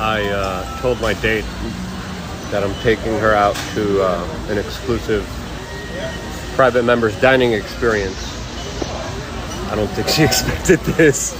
I uh, told my date that I'm taking her out to uh, an exclusive private members dining experience. I don't think she expected this.